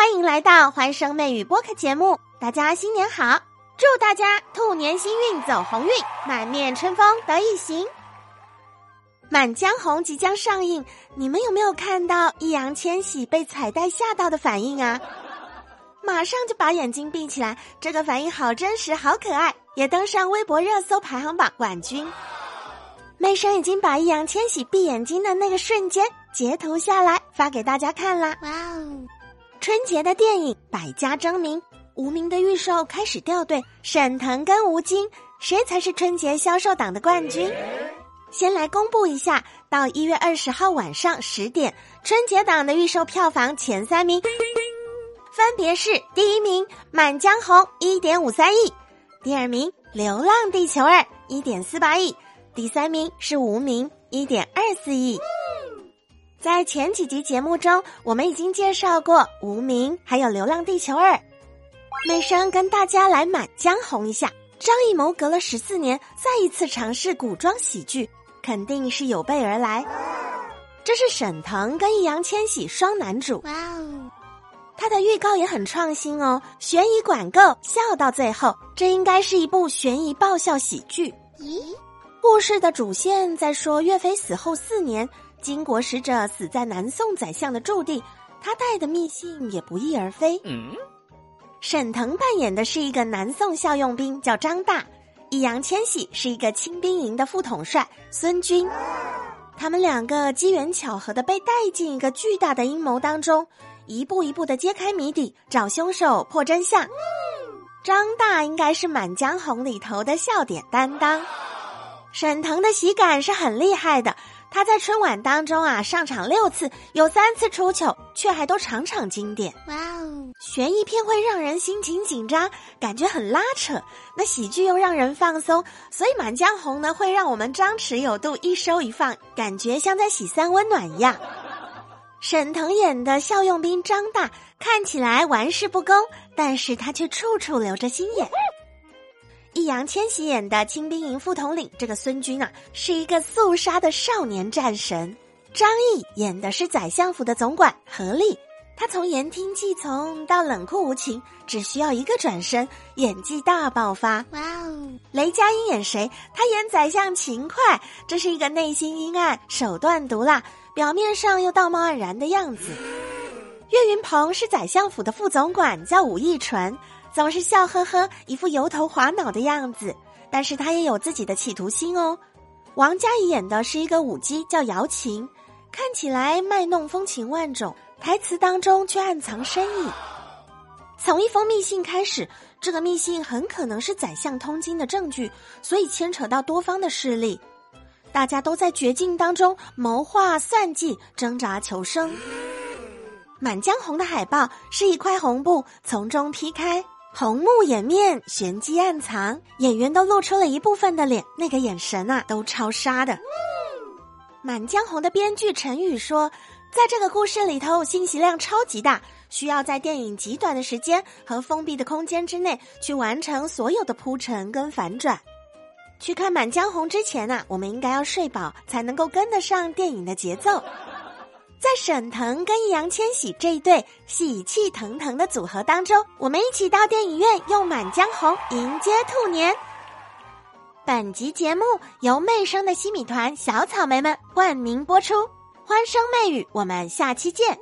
欢迎来到欢声妹语播客节目，大家新年好！祝大家兔年新运走鸿运，满面春风得意行。《满江红》即将上映，你们有没有看到易烊千玺被彩带吓到的反应啊？马上就把眼睛闭起来，这个反应好真实，好可爱，也登上微博热搜排行榜冠军。妹生已经把易烊千玺闭眼睛的那个瞬间截图下来发给大家看啦！哇哦！春节的电影百家争鸣，无名的预售开始掉队，沈腾跟吴京谁才是春节销售党的冠军？先来公布一下，到一月二十号晚上十点，春节档的预售票房前三名分别是：第一名《满江红》一点五三亿，第二名《流浪地球二》一点四八亿。第三名是无名，一点二四亿。在前几集节目中，我们已经介绍过无名，还有《流浪地球二》。美声跟大家来满江红一下。张艺谋隔了十四年，再一次尝试古装喜剧，肯定是有备而来。这是沈腾跟易烊千玺双男主。哇哦！他的预告也很创新哦，悬疑管够，笑到最后，这应该是一部悬疑爆笑喜剧。咦？故事的主线在说岳飞死后四年，金国使者死在南宋宰相的驻地，他带的密信也不翼而飞。嗯，沈腾扮演的是一个南宋效用兵，叫张大；易烊千玺是一个清兵营的副统帅孙军。他们两个机缘巧合的被带进一个巨大的阴谋当中，一步一步的揭开谜底，找凶手，破真相。张大应该是《满江红》里头的笑点担当。沈腾的喜感是很厉害的，他在春晚当中啊上场六次，有三次出糗，却还都场场经典。哇哦！悬疑片会让人心情紧张，感觉很拉扯；那喜剧又让人放松，所以《满江红》呢会让我们张弛有度，一收一放，感觉像在喜三温暖一样。沈腾演的笑用兵张大看起来玩世不恭，但是他却处处留着心眼。易烊千玺演的清兵营副统领这个孙军啊，是一个肃杀的少年战神。张译演的是宰相府的总管何力，他从言听计从到冷酷无情，只需要一个转身，演技大爆发。哇哦！雷佳音演谁？他演宰相秦桧，这是一个内心阴暗、手段毒辣，表面上又道貌岸然的样子。岳云鹏是宰相府的副总管，叫武义纯。总是笑呵呵，一副油头滑脑的样子，但是他也有自己的企图心哦。王佳怡演的是一个舞姬，叫姚琴，看起来卖弄风情万种，台词当中却暗藏深意。从一封密信开始，这个密信很可能是宰相通经的证据，所以牵扯到多方的势力，大家都在绝境当中谋划算计，挣扎求生。《满江红》的海报是一块红布，从中劈开。红木掩面，玄机暗藏，演员都露出了一部分的脸，那个眼神啊，都超杀的。《满江红》的编剧陈宇说，在这个故事里头，信息量超级大，需要在电影极短的时间和封闭的空间之内去完成所有的铺陈跟反转。去看《满江红》之前啊，我们应该要睡饱，才能够跟得上电影的节奏。在沈腾跟易烊千玺这一对喜气腾腾的组合当中，我们一起到电影院用《满江红》迎接兔年。本集节目由媚声的西米团小草莓们冠名播出，欢声媚语，我们下期见。